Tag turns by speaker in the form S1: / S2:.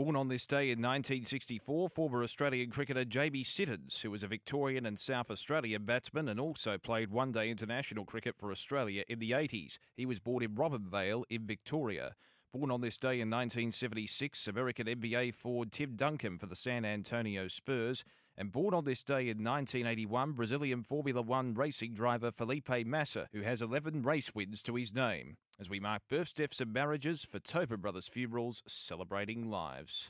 S1: Born on this day in 1964, former Australian cricketer Jamie Siddons, who was a Victorian and South Australian batsman and also played one day international cricket for Australia in the 80s. He was born in Robinvale in Victoria. Born on this day in 1976, American NBA forward Tim Duncan for the San Antonio Spurs. And born on this day in 1981, Brazilian Formula One racing driver Felipe Massa, who has 11 race wins to his name. As we mark births, deaths, and marriages for Tobin Brothers Funerals, celebrating lives.